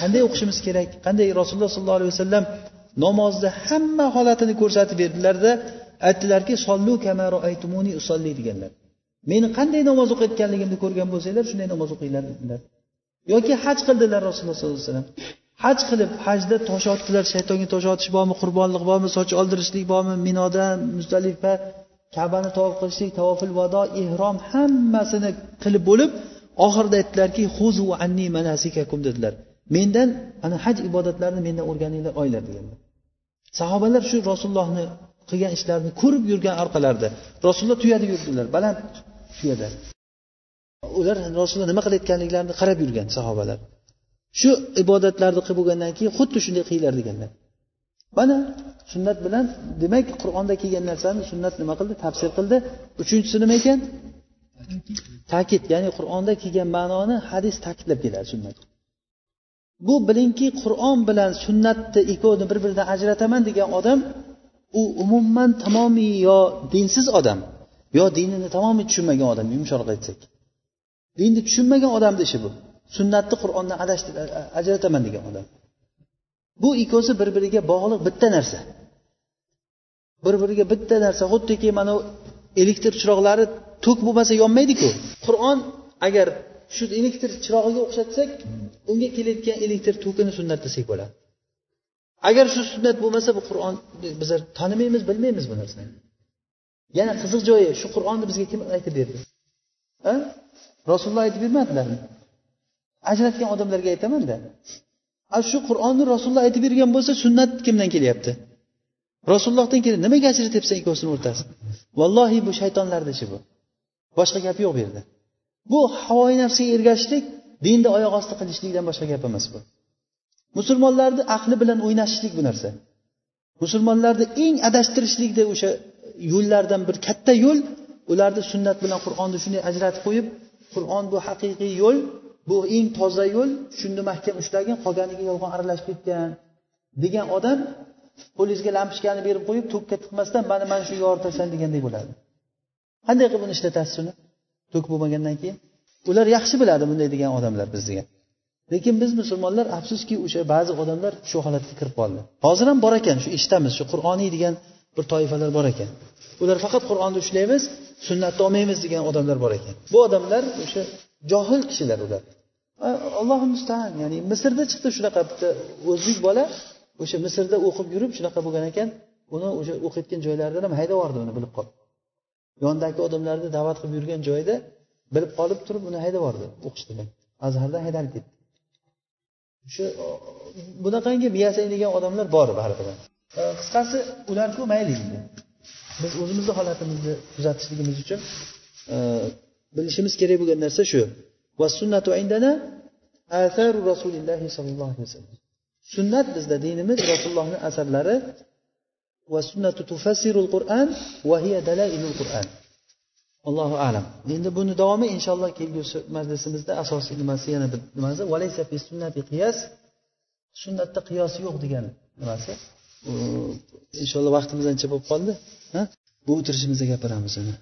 [SPEAKER 1] Qanday o'qishimiz kerak? Qanday rasululloh sollallohu alayhi vasallam namozni hamma holatini ko'rsatib berdilarda aytdilarki sollu kamaro aytumuni usolli deganlar. Meni qanday namoz o'qiyotganligimni ko'rgan bo'lsanglar shunday namoz o'qinglar dedilar. Yoki haj qildilar rasululloh sollallohu alayhi vasallam. Haj qilib hajda tosh otdilar. Shaytonga tosh otish bormi qurbonlik bormi soch oldirishlik bormi minoda muzdalifa kabani tavof qilishlik tavofil vado ehrom hammasini qilib bo'lib oxirida aytdilarki huzu anni manasikakum dedilar. Mendan ana haj ibodatlarini mendan o'rganinglar oylar deganlar. Sahobalar shu rasulullohni qilgan ishlarini ko'rib yurgan orqalarida rasululloh tuyada yurdilar baland tuyada ular rasululloh nima qilayotganliklarini qarab yurgan sahobalar. Shu ibodatlarni qilib bo'lgandan keyin xuddi shunday qilinglar deganlar. Mana sunnat bilan demak qur'onda kelgan narsani sunnat nima qildi? Tafsir qildi. Uchinchisi nima ekan? Ta'kid ya'ni qur'onda kelgan ma'noni hadis ta'kidlab keladi sunnat. Bu bilingki qur'on bilan sunnatni ikkovini bir biridan ajrataman degan odam u umuman tamomiy yo dinsiz odam yo dinini tamomiy tushunmagan odam yumshoq aytsak. Dinni tushunmagan odamni ishi bu. Sunnatni qur'ondan ajrataman degan odam. Bu ikkovsi bir biriga bog'liq bitta narsa. Bir biriga bitta narsa xuddiki mana elektr chiroqlari tok bo'lmasa yonmaydiku. Qur'on agar shu elektr chirog'iga o'xshatsak unga kelayotgan elektr tokini sunnat desak bo'ladi. Agar shu sunnat bo'lmasa bu qur'on bizlar tanimaymiz bilmaymiz bu narsani. Yana qiziq joyi shu qur'onni bizga kim aytib berdi? Rasululloh aytib bermadilarmi? Ajratgan odamlarga aytamanda shu qur'onni rasululloh aytib bergan bo'lsa sunnat kimdan kelyapti? Rasulullohdan keladi nimaga ajratyapsan ikkovsini o'rtasini vallohi bu shaytonlarni ishi bu. Boshqa gap yo'q bu yerda. Bu havoyi nafsga ergashishlik dinni oyoq osti qilishlikdan boshqa gap emas bu. Musulmonlarni aqli bilan o'ynashishlik bu narsa. Musulmonlarni eng adashtirishlikda o'sha yo'llardan bir katta yo'l ularni sunnat bilan qur'onni shunday ajratib qo'yib qur'on bu haqiqiy yo'l bu eng toza yo'l shuni mahkam ushlagin qolganiga yolg'on aralashib ketgan degan odam qo'lingizga lampochkani berib qo'yib tokka tiqmasdan mana mana shu yoritasan degandek bo'ladi. Qanday qilib buni ishlatasiz uni tok bo'lmagandan keyin. Ular yaxshi biladi bunday degan odamlar bizga lekin biz musulmonlar afsuski o'sha ba'zi odamlar shu holatga kirib qoldi. Hozir ham bor ekan shu eshitamiz shu qur'oniy degan bir toifalar bor ekan. Ular faqat qur'onni ushlaymiz sunnatni olmaymiz degan odamlar bor ekan. Bu odamlar o'sha johil kishilar ular. Allohi mustaan ya'ni misrda chiqdi shunaqa bitta o'zbek bola o'sha misrda o'qib yurib shunaqa bo'lgan ekan uni o'sha o'qiyotgan joylaridan ham haydab yubordi uni bilib qolib yonidagi odamlarni da'vat qilib yurgan joyida bilib qolib turib uni haydab yubordi o'qishdan azhardan haydalib ketdi. Shu bunaqangi miyasang odamlar bor baribir. Qisqasi ularku mayli endi. Biz o'zimizni holatimizni tuzatishligimiz uchun bilishimiz kerak bo'lgan narsa shu. Rasulillahi sollallohu alayhi vasallam. Sunnat bizda dinimiz rasulullohni asarlari. Va sunnatu tufassirul qur'an va hiya dalailul qur'an. Allohu alam. Endi buni davomi inshaalloh kelgusi majlisimizda asosiy nimasi yana bir nimasi? Valaysa fi sunnati qiyas. Sunnatda qiyos yo'q degan nimasi? Inshaalloh vaqtimiz ancha bo'lib qoldi bu o'tirishimizda gapiramiz uni